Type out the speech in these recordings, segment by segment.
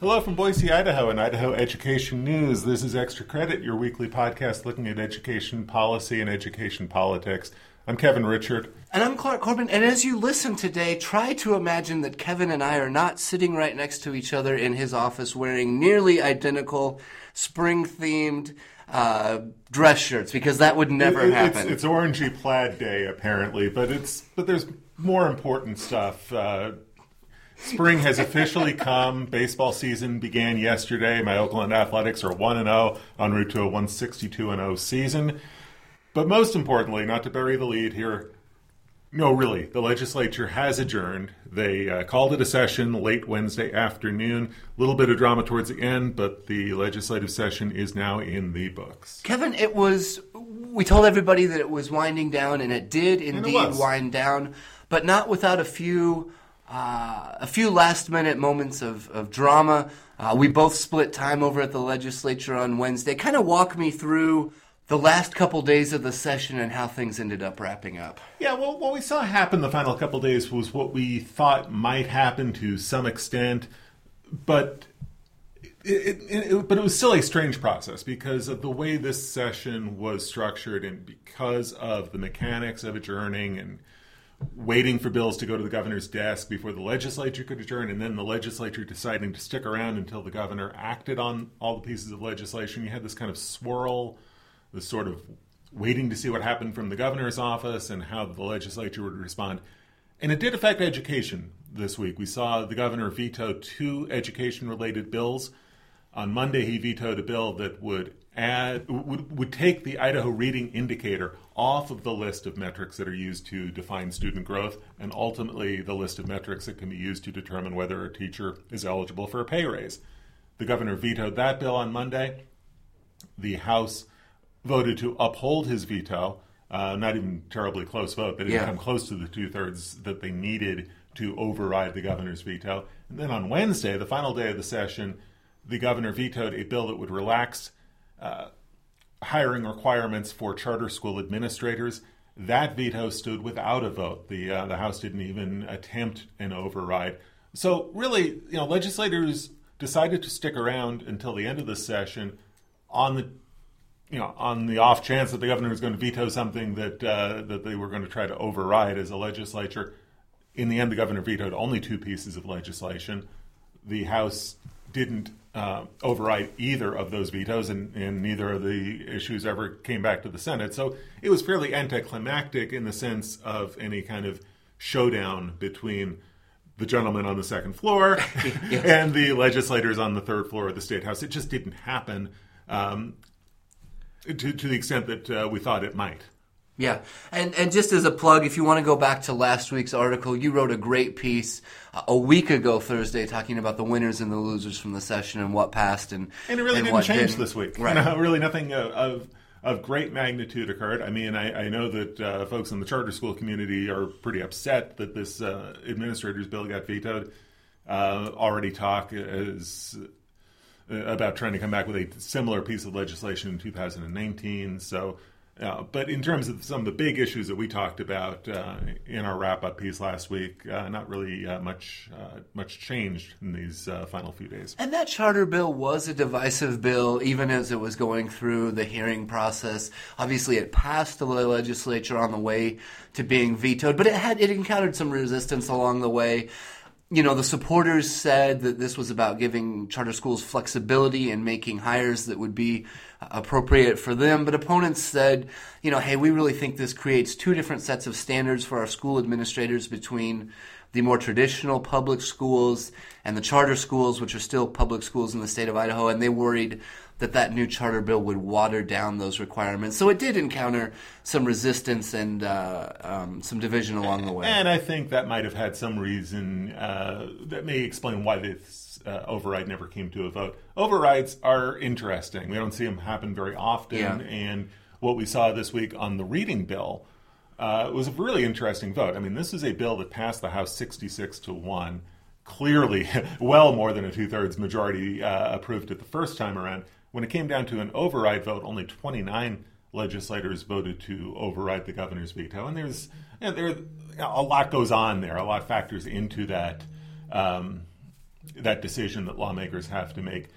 Hello from Boise, Idaho, and Idaho Education News. This is Extra Credit, your weekly podcast looking at education policy and education politics. I'm Kevin Richert. And I'm Clark Corbin. And as you listen today, try to imagine that Kevin and I are not sitting right next to each other in his office wearing nearly identical spring themed uh, dress shirts because that would never It- happen. It's, it's orangey plaid day apparently, but it's but there's more important stuff. Uh, spring has officially come. Baseball season began yesterday. My Oakland Athletics are one and zero en route to a one sixty two and zero season. But most importantly, not to bury the lead here. No, really, the legislature has adjourned. They uh, called it a session late Wednesday afternoon. A little bit of drama towards the end, but the legislative session is now in the books. Kevin, it was. We told everybody that it was winding down, and it did indeed was. wind down, but not without a few. Uh, a few last minute moments of, of drama. Uh, we both split time over at the legislature on Wednesday. Kind of walk me through the last couple days of the session and how things ended up wrapping up. Yeah, well, what we saw happen the final couple days was what we thought might happen to some extent, but it, it, it, but it was still a strange process because of the way this session was structured and because of the mechanics of adjourning and waiting for bills to go to the governor's desk before the legislature could adjourn, and then the legislature deciding to stick around until the governor acted on all the pieces of legislation. You had this kind of swirl, this sort of waiting to see what happened from the governor's office and how the legislature would respond. And it did affect education this week. We saw the governor veto two education related bills. On Monday, he vetoed a bill that would would, would take the Idaho Reading Indicator off of the list of metrics that are used to define student growth, and ultimately the list of metrics that can be used to determine whether a teacher is eligible for a pay raise. The governor vetoed that bill on Monday. The House voted to uphold his veto. Uh, not even terribly close vote. They didn't Yeah. come close to the two thirds that they needed to override the governor's veto. And then on Wednesday, the final day of the session, the governor vetoed a bill that would relax uh, hiring requirements for charter school administrators. That veto stood without a vote. The uh, the House didn't even attempt an override. So really, you know, legislators decided to stick around until the end of the session on the you know, on the off chance that the governor was going to veto something that uh, that they were going to try to override as a legislature. In the end, the governor vetoed only two pieces of legislation. The House didn't uh, override either of those vetoes, and, and neither of the issues ever came back to the Senate. So it was fairly anticlimactic in the sense of any kind of showdown between the gentleman on the second floor and the legislators on the third floor of the state house. It just didn't happen. Um, to, to the extent that uh, we thought it might. Yeah, and and just as a plug, if you want to go back to last week's article, you wrote a great piece uh, a week ago Thursday talking about the winners and the losers from the session and what passed and And it really didn't change didn't. this week. Right. No, really, nothing of, of of great magnitude occurred. I mean, I, I know that uh, folks in the charter school community are pretty upset that this uh, administrator's bill got vetoed. Uh, already talk is uh, about trying to come back with a similar piece of legislation in 2019. So, uh, but in terms of some of the big issues that we talked about uh, in our wrap-up piece last week, uh, not really uh, much uh, much changed in these uh, final few days. And that charter bill was a divisive bill, even as it was going through the hearing process. Obviously, it passed the legislature on the way to being vetoed, but it had it encountered some resistance along the way. You know, the supporters said that this was about giving charter schools flexibility and making hires that would be appropriate for them. But opponents said, you know, hey, we really think this creates two different sets of standards for our school administrators between the more traditional public schools and the charter schools, which are still public schools in the state of Idaho, and they worried that that new charter bill would water down those requirements. So it did encounter some resistance and uh, um, some division along the way. And I think that might have had some reason uh, that may explain why this uh, override never came to a vote. Overrides are interesting. We don't see them happen very often. Yeah. And what we saw this week on the reading bill uh, was a really interesting vote. I mean, this is a bill that passed the House 66 to 1. Clearly, well more than a two thirds majority uh, approved it the first time around. When it came down to an override vote, only 29 legislators voted to override the governor's veto. And there's you know, there a lot goes on there. A lot factors into that um, that decision that lawmakers have to make.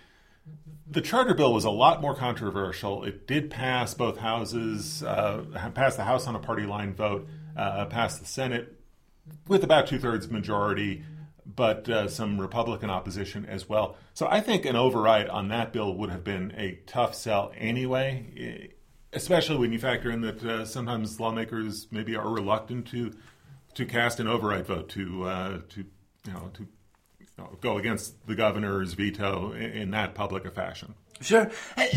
The charter bill was a lot more controversial. It did pass both houses, uh, passed the House on a party line vote, uh, passed the Senate with about two thirds majority, but uh, some Republican opposition as well. So I think an override on that bill would have been a tough sell anyway, especially when you factor in that uh, sometimes lawmakers maybe are reluctant to to cast an override vote to uh, to you know to you know, go against the governor's veto in, in, that public a fashion. Sure.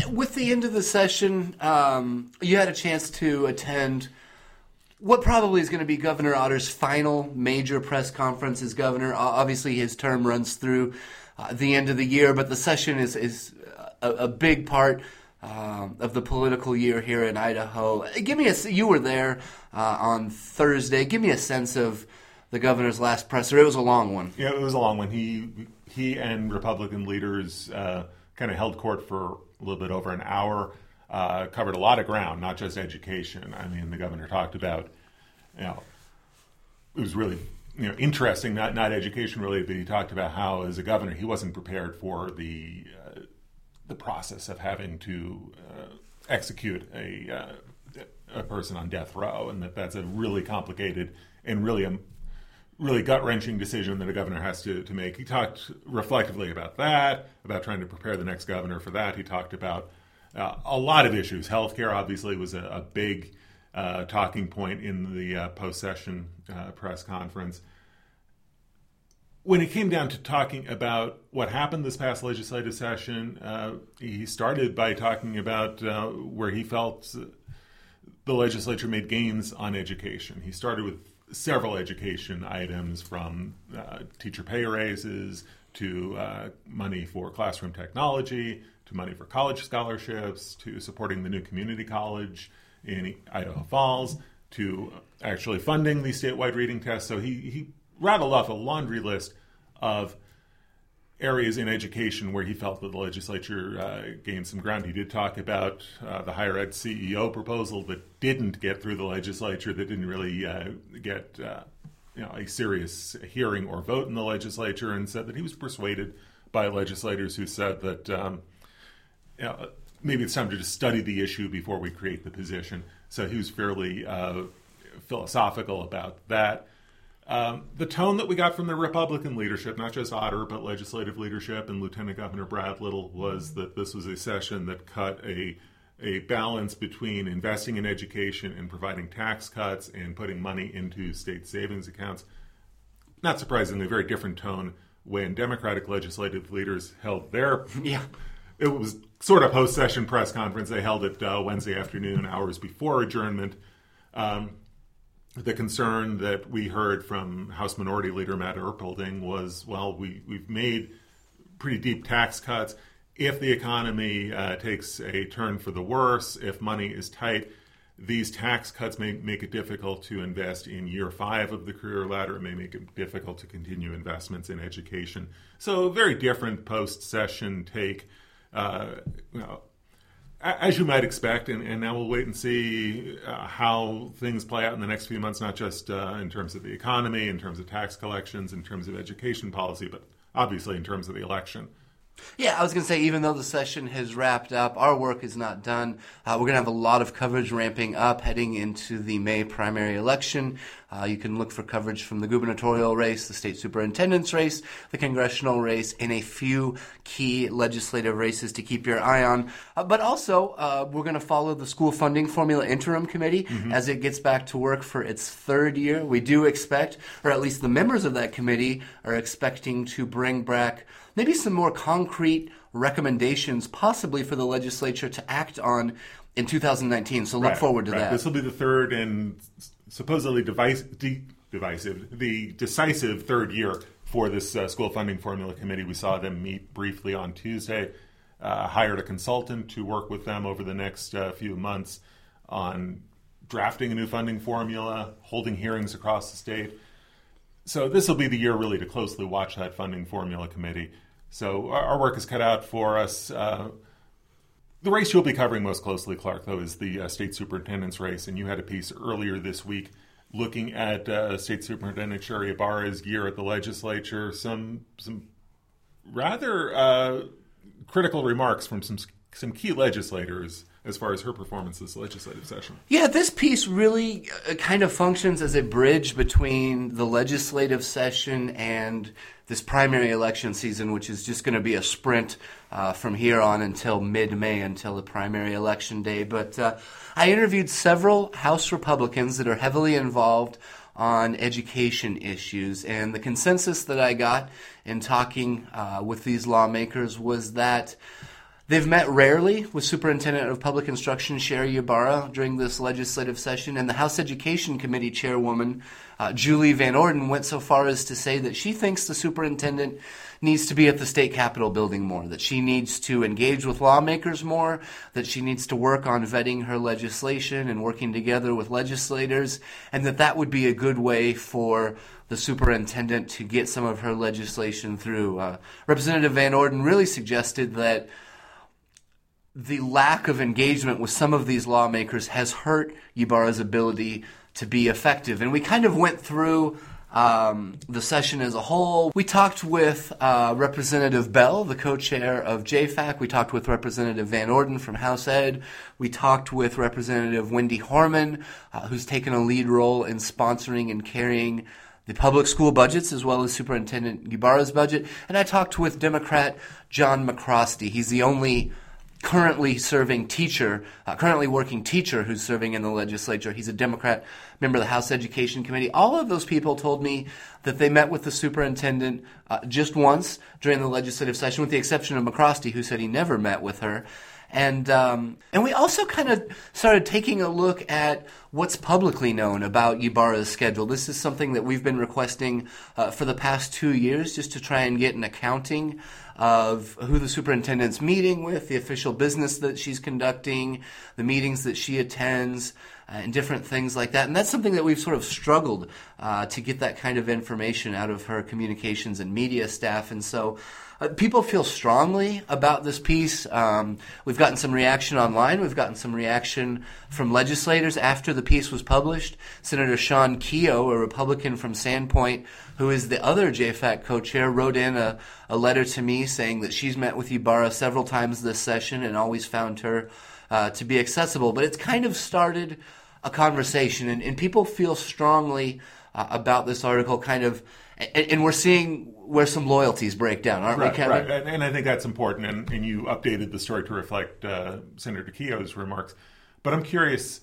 With the end of the session, um, you had a chance to attend what probably is going to be Governor Otter's final major press conference as governor. Obviously, his term runs through uh, the end of the year, but the session is is a, a big part. Um, of the political year here in Idaho. Give me a. You were there uh, on Thursday. Give me a sense of the governor's last presser. It was a long one. Yeah, it was a long one. He he and Republican leaders uh, kind of held court for a little bit over an hour uh, covered a lot of ground, not just education. I mean, the governor talked about, you know, it was really you know interesting, not not education related, but he talked about how as a governor he wasn't prepared for the uh, the process of having to uh, execute a uh, a person on death row, and that that's a really complicated and really a really gut wrenching decision that a governor has to, to make. He talked reflectively about that, about trying to prepare the next governor for that. He talked about uh, a lot of issues. Healthcare obviously was a, a big uh, talking point in the uh, post session uh, press conference. When it came down to talking about what happened this past legislative session, uh, he started by talking about uh, where he felt the legislature made gains on education. He started with several education items from teacher pay raises to money for classroom technology to money for college scholarships, to supporting the new community college in Idaho Falls, to actually funding the statewide reading test. So he, he rattled off a laundry list of areas in education where he felt that the legislature uh, gained some ground. He did talk about uh, the higher ed CEO proposal that didn't get through the legislature, that didn't really uh, get uh, you know, a serious hearing or vote in the legislature, and said that he was persuaded by legislators who said that um, know, maybe it's time to just study the issue before we create the position. So he was fairly uh, philosophical about that. Um, the tone that we got from the Republican leadership, not just Otter, but legislative leadership and Lieutenant Governor Brad Little, was that this was a session that cut a a balance between investing in education and providing tax cuts and putting money into state savings accounts. Not surprisingly, a very different tone when Democratic legislative leaders held their yeah it was sort of post session press conference. They held it uh, Wednesday afternoon, hours before adjournment. Um, the concern that we heard from House Minority Leader Matt Erpelding was, well, we, we've made pretty deep tax cuts. If the economy uh, takes a turn for the worse, if money is tight, these tax cuts may make it difficult to invest in year five of the career ladder. It may make it difficult to continue investments in education. So, very different post session take uh, you know, as you might expect, and, and, now we'll wait and see uh, how things play out in the next few months, not just uh, in terms of the economy, in terms of tax collections, in terms of education policy, but obviously in terms of the election. Yeah, I was going to say, even though the session has wrapped up, our work is not done. Uh, we're going to have a lot of coverage ramping up heading into the May primary election. Uh, you can look for coverage from the gubernatorial race, the state superintendent's race, the congressional race, and a few key legislative races to keep your eye on. Uh, but also, uh, we're going to follow the school funding formula interim committee mm-hmm. as it gets back to work for its third year. We do expect, or at least the members of that committee are expecting to bring back maybe some more concrete recommendations, possibly for the legislature to act on in 2019. So look right, forward to right. that. This will be the third and supposedly device, de- divisive, the decisive third year for this uh, school funding formula committee. We saw them meet briefly on Tuesday. Uh, hired a consultant to work with them over the next uh, few months on drafting a new funding formula, holding hearings across the state. So this will be the year really to closely watch that funding formula committee. So our, work is cut out for us. Uh, the race you'll be covering most closely, Clark, though, is the uh, state superintendent's race, and you had a piece earlier this week looking at uh, State Superintendent Sherry Ybarra's year at the legislature. Some some rather uh, critical remarks from some some key legislators as far as her performance this legislative session. Yeah, this piece really uh, kind of functions as a bridge between the legislative session and this primary election season, which is just going to be a sprint uh, from here on until mid May, until the primary election day. But uh, I interviewed several House Republicans that are heavily involved on education issues, and the consensus that I got in talking uh, with these lawmakers was that. They've met rarely with Superintendent of Public Instruction Sherry Ybarra during this legislative session, and the House Education Committee chairwoman, uh, Julie Van Orden, went so far as to say that she thinks the superintendent needs to be at the state capitol building more, that she needs to engage with lawmakers more, that she needs to work on vetting her legislation and working together with legislators, and that that would be a good way for the superintendent to get some of her legislation through. Uh, Representative Van Orden really suggested that the lack of engagement with some of these lawmakers has hurt Ybarra's ability to be effective. And we kind of went through um, the session as a whole. We talked with uh, Representative Bell, the co-chair of JFAC. We talked with Representative Van Orden from House Ed. We talked with Representative Wendy Horman, uh, who's taken a lead role in sponsoring and carrying the public school budgets as well as Superintendent Ybarra's budget. And I talked with Democrat John McCrostie. He's the only currently serving teacher, uh, currently working teacher who's serving in the legislature. He's a Democrat member of the House Education Committee. All of those people told me that they met with the superintendent uh, just once during the legislative session, with the exception of McCrostie, who said he never met with her. And um, and we also kind of started taking a look at what's publicly known about Ybarra's schedule. This is something that we've been requesting uh, for the past two years, just to try and get an accounting of who the superintendent's meeting with, the official business that she's conducting, the meetings that she attends, uh, and different things like that. And that's something that we've sort of struggled uh, to get that kind of information out of her communications and media staff. And so uh, people feel strongly about this piece. Um, we've gotten some reaction online. We've gotten some reaction from legislators after the piece was published. Senator Shawn Keough, a Republican from Sandpoint, who is the other JFAC co-chair, wrote in a, a letter to me saying that she's met with Ybarra several times this session and always found her uh, to be accessible. But it's kind of started a conversation, and, and people feel strongly uh, about this article, kind of, and, and, we're seeing where some loyalties break down, aren't right, we, Kevin? Right, and, and, I think that's important, and, and you updated the story to reflect uh, Senator Keough's remarks. But I'm curious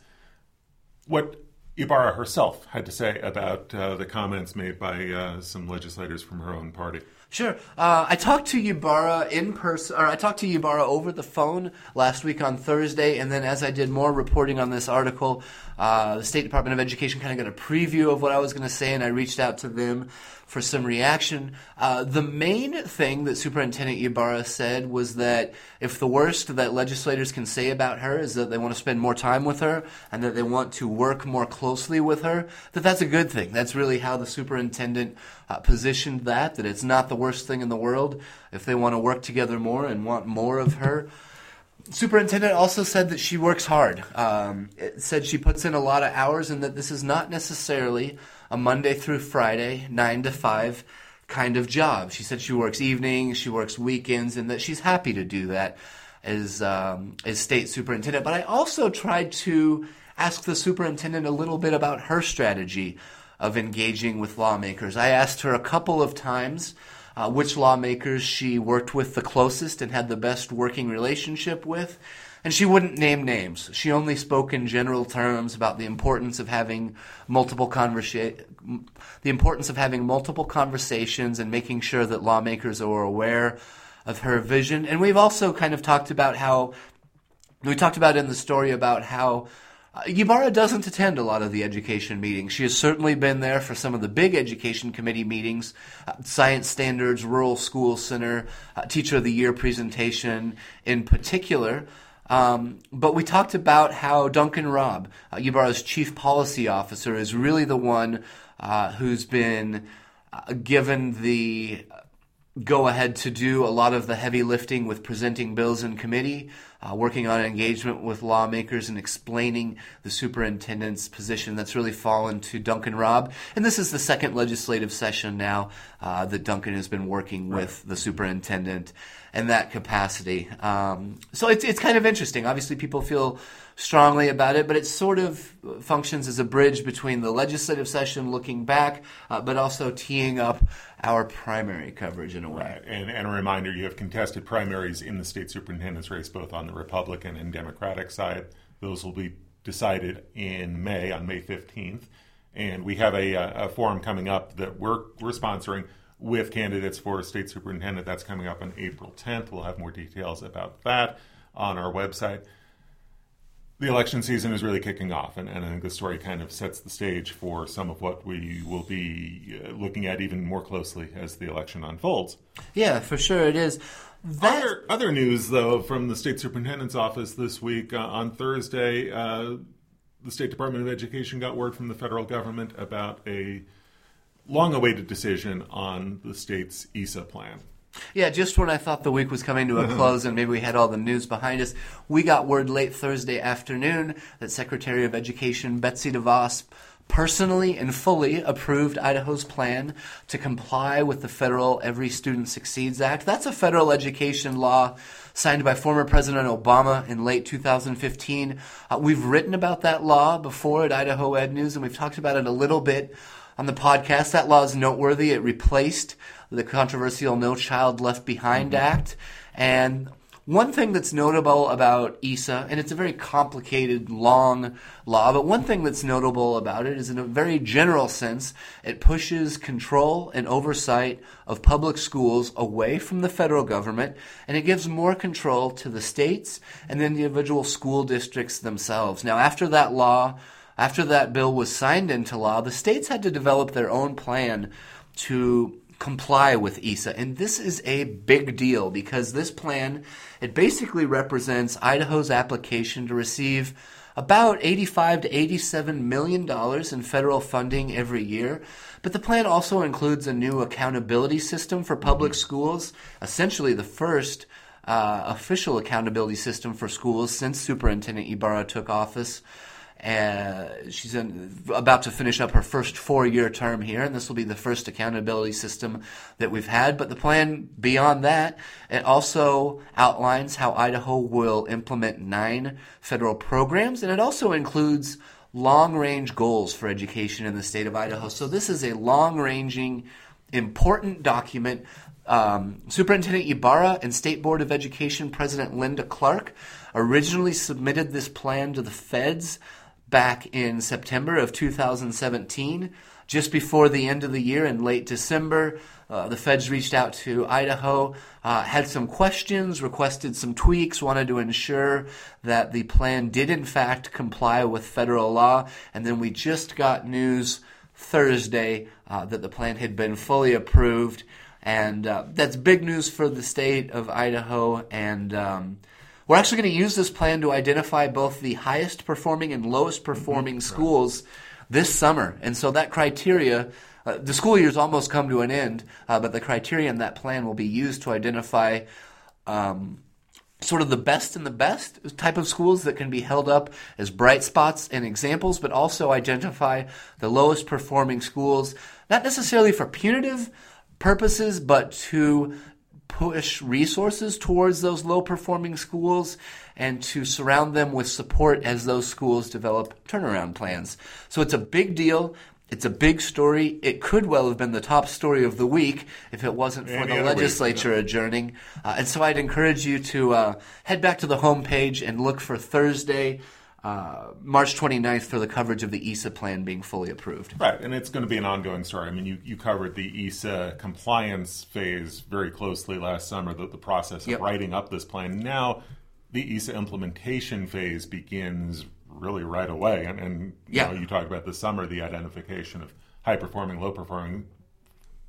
what Ybarra herself had to say about uh, the comments made by uh, some legislators from her own party. Sure. Uh, I talked to Ybarra in person, or I talked to Ybarra over the phone last week on Thursday, and then as I did more reporting on this article, uh, the State Department of Education kind of got a preview of what I was going to say, and I reached out to them for some reaction. Uh, the main thing that Superintendent Ybarra said was that if the worst that legislators can say about her is that they want to spend more time with her and that they want to work more closely with her, that that's a good thing. That's really how the superintendent uh, positioned that, that it's not the worst thing in the world if they want to work together more and want more of her. Superintendent also said that she works hard. Um, said she puts in a lot of hours and that this is not necessarily a Monday through Friday, 9 to 5 kind of job. She said she works evenings, she works weekends, and that she's happy to do that as, um, as state superintendent. But I also tried to ask the superintendent a little bit about her strategy of engaging with lawmakers. I asked her a couple of times uh, which lawmakers she worked with the closest and had the best working relationship with. And she wouldn't name names. She only spoke in general terms about the importance of having multiple conversa- the importance of having multiple conversations and making sure that lawmakers are aware of her vision. And we've also kind of talked about how we talked about in the story about how uh, Ybarra doesn't attend a lot of the education meetings. She has certainly been there for some of the big education committee meetings, uh, Science Standards, Rural School Center, uh, Teacher of the Year presentation in particular. Um, but we talked about how Duncan Robb, uh, Ybarra's chief policy officer, is really the one uh, who's been uh, given the go ahead to do a lot of the heavy lifting with presenting bills in committee. uh, working on engagement with lawmakers and explaining the superintendent's position that's really fallen to Duncan Robb. And this is the second legislative session now uh, that Duncan has been working right. with the superintendent in that capacity. Um, so it's, it's kind of interesting. Obviously, people feel strongly about it, but it sort of functions as a bridge between the legislative session looking back, uh, but also teeing up our primary coverage in a way. Right. And, and, a reminder you have contested primaries in the state superintendent's race, both on the Republican and Democratic side. Those will be decided in May, on May 15th. And we have a, a forum coming up that we're, we're sponsoring with candidates for state superintendent. That's coming up on April 10th. We'll have more details about that on our website the election season is really kicking off, and, and, I think the story kind of sets the stage for some of what we will be uh, looking at even more closely as the election unfolds. Yeah, for sure it is. That... Other, other news, though, from the state superintendent's office this week uh, on Thursday, uh, the State Department of Education got word from the federal government about a long awaited decision on the state's ESSA plan. Yeah, just when I thought the week was coming to a close and maybe we had all the news behind us, we got word late Thursday afternoon that Secretary of Education Betsy DeVos personally and fully approved Idaho's plan to comply with the federal Every Student Succeeds Act. That's a federal education law signed by former President Obama in late 2015. Uh, we've written about that law before at Idaho Ed News and we've talked about it a little bit on the podcast. That law is noteworthy. It replaced the controversial No Child Left Behind mm-hmm. Act. And one thing that's notable about ESSA, and it's a very complicated, long law, but one thing that's notable about it is in a very general sense, it pushes control and oversight of public schools away from the federal government, and it gives more control to the states and then the individual school districts themselves. Now, after that law, after that bill was signed into law, the states had to develop their own plan to comply with ESSA. And this is a big deal because this plan, it basically represents Idaho's application to receive about 85 to 87 million dollars in federal funding every year. But the plan also includes a new accountability system for public schools, essentially the first uh, official accountability system for schools since Superintendent Ybarra took office. Uh, she's in, about to finish up her first four year term here, and this will be the first accountability system that we've had. But the plan beyond that, it also outlines how Idaho will implement nine federal programs, and it also includes long range goals for education in the state of Idaho. So this is a long ranging, important document. Um, Superintendent Ybarra and State Board of Education President Linda Clark originally submitted this plan to the feds back in September of 2017. Just before the end of the year in late December, uh, the feds reached out to Idaho, uh, had some questions, requested some tweaks, wanted to ensure that the plan did in fact comply with federal law. And then we just got news Thursday uh, that the plan had been fully approved. And uh, that's big news for the state of Idaho. And um, we're actually going to use this plan to identify both the highest performing and lowest performing mm-hmm. schools this summer. And so that criteria, uh, the school year's almost come to an end, uh, but the criteria in that plan will be used to identify um, sort of the best and the best type of schools that can be held up as bright spots and examples, but also identify the lowest performing schools, not necessarily for punitive purposes, but to push resources towards those low performing schools and to surround them with support as those schools develop turnaround plans. So it's a big deal. It's a big story. It could well have been the top story of the week if it wasn't for Any the legislature week, adjourning. Uh, and so I'd encourage you to uh, head back to the homepage and look for Thursday, uh, March 29th for the coverage of the ESSA plan being fully approved. Right, and it's going to be an ongoing story. I mean, you, you covered the ESSA compliance phase very closely last summer, the, the process of yep. writing up this plan. Now, the ESSA implementation phase begins really right away. And, and you, know, you talked about this summer the identification of high performing, low performing,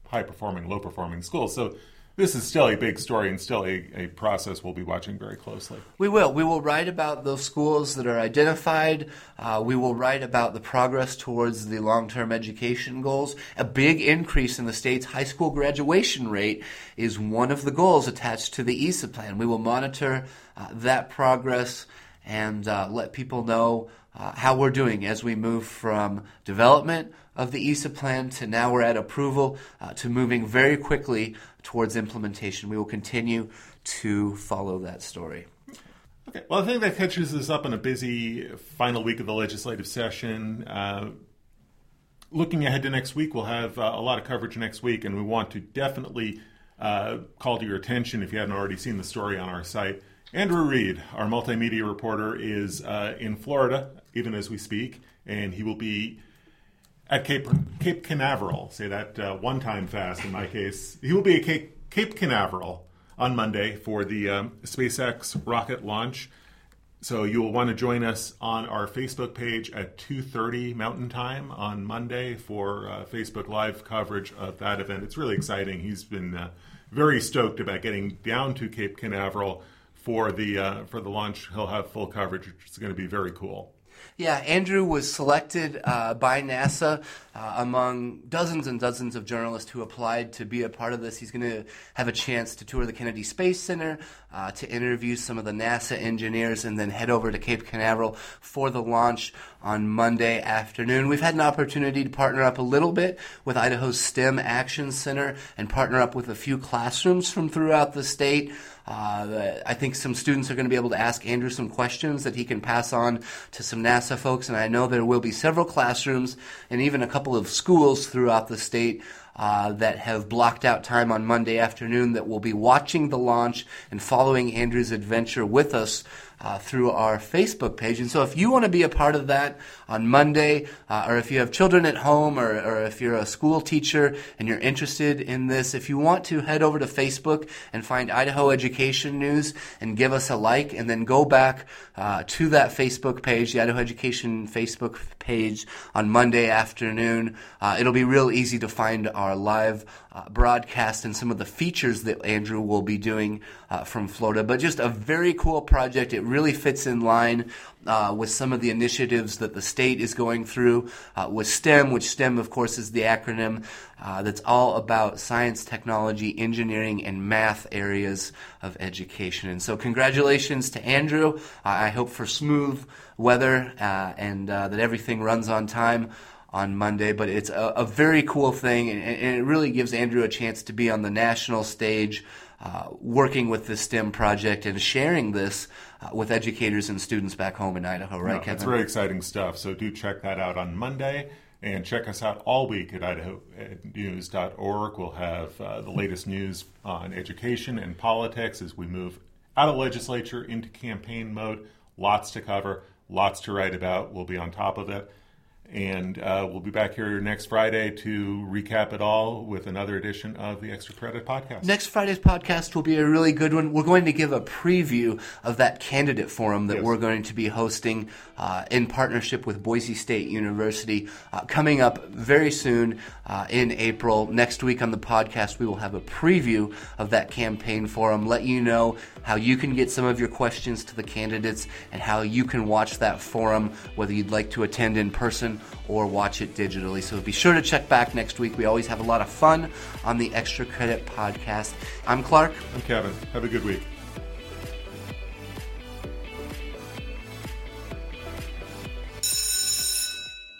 high performing, low performing schools. So this is still a big story and still a, a process we'll be watching very closely. We will. We will write about those schools that are identified. Uh, we will write about the progress towards the long term education goals. A big increase in the state's high school graduation rate is one of the goals attached to the ESSA plan. We will monitor uh, that progress and uh, let people know uh, how we're doing as we move from development of the ESSA plan to now we're at approval uh, to moving very quickly towards implementation. We will continue to follow that story. Okay. Well, I think that catches us up on a busy final week of the legislative session. Uh, looking ahead to next week, we'll have uh, a lot of coverage next week, and we want to definitely uh, call to your attention if you haven't already seen the story on our site. Andrew Reed, our multimedia reporter, is uh, in Florida even as we speak, and he will be at Cape Cape Canaveral. Say that uh, one time fast in my case. He will be at Cape, Cape Canaveral on Monday for the um, SpaceX rocket launch. So you will want to join us on our Facebook page at 2:30 Mountain Time on Monday for uh, Facebook Live coverage of that event. It's really exciting. He's been uh, very stoked about getting down to Cape Canaveral for the uh, for the launch. He'll have full coverage, which is going to be very cool. Yeah, Andrew was selected uh, by NASA uh, among dozens and dozens of journalists who applied to be a part of this. He's going to have a chance to tour the Kennedy Space Center, uh, to interview some of the NASA engineers, and then head over to Cape Canaveral for the launch on Monday afternoon. We've had an opportunity to partner up a little bit with Idaho's STEM Action Center and partner up with a few classrooms from throughout the state. Uh, I think some students are going to be able to ask Andrew some questions that he can pass on to some NASA folks, and I know there will be several classrooms and even a couple of schools throughout the state uh, that have blocked out time on Monday afternoon that will be watching the launch and following Andrew's adventure with us uh, through our Facebook page. And so if you want to be a part of that on Monday, uh, or if you have children at home, or, or if you're a school teacher and you're interested in this, if you want to head over to Facebook and find Idaho Education News and give us a like, and then go back uh, to that Facebook page, the Idaho Education Facebook page on Monday afternoon. Uh, it'll be real easy to find our live uh, broadcast and some of the features that Andrew will be doing uh, from Florida. But just a very cool project. It really fits in line uh, with some of the initiatives that the state is going through uh, with STEM, which STEM, of course, is the acronym uh, that's all about science, technology, engineering, and math areas of education. And so, congratulations to Andrew. I hope for smooth weather uh, and that everything runs on time on Monday, but it's a, a very cool thing, and, and, it really gives Andrew a chance to be on the national stage, uh, working with the STEM project and sharing this uh, with educators and students back home in Idaho. Right, no, Kevin? It's very exciting stuff. So do check that out on Monday. And check us out all week at idahoednews.org. We'll have uh, the latest news on education and politics as we move out of legislature into campaign mode. Lots to cover, lots to write about. We'll be on top of it. And uh, we'll be back here next Friday to recap it all with another edition of the Extra Credit Podcast. Next Friday's podcast will be a really good one. We're going to give a preview of that candidate forum that yes. we're going to be hosting uh, in partnership with Boise State University uh, coming up very soon uh, in April. Next week on the podcast, we will have a preview of that campaign forum, let you know how you can get some of your questions to the candidates and how you can watch that forum, whether you'd like to attend in person or watch it digitally. So be sure to check back next week. We always have a lot of fun on the Extra Credit Podcast. I'm Clark. I'm Kevin. Have a good week.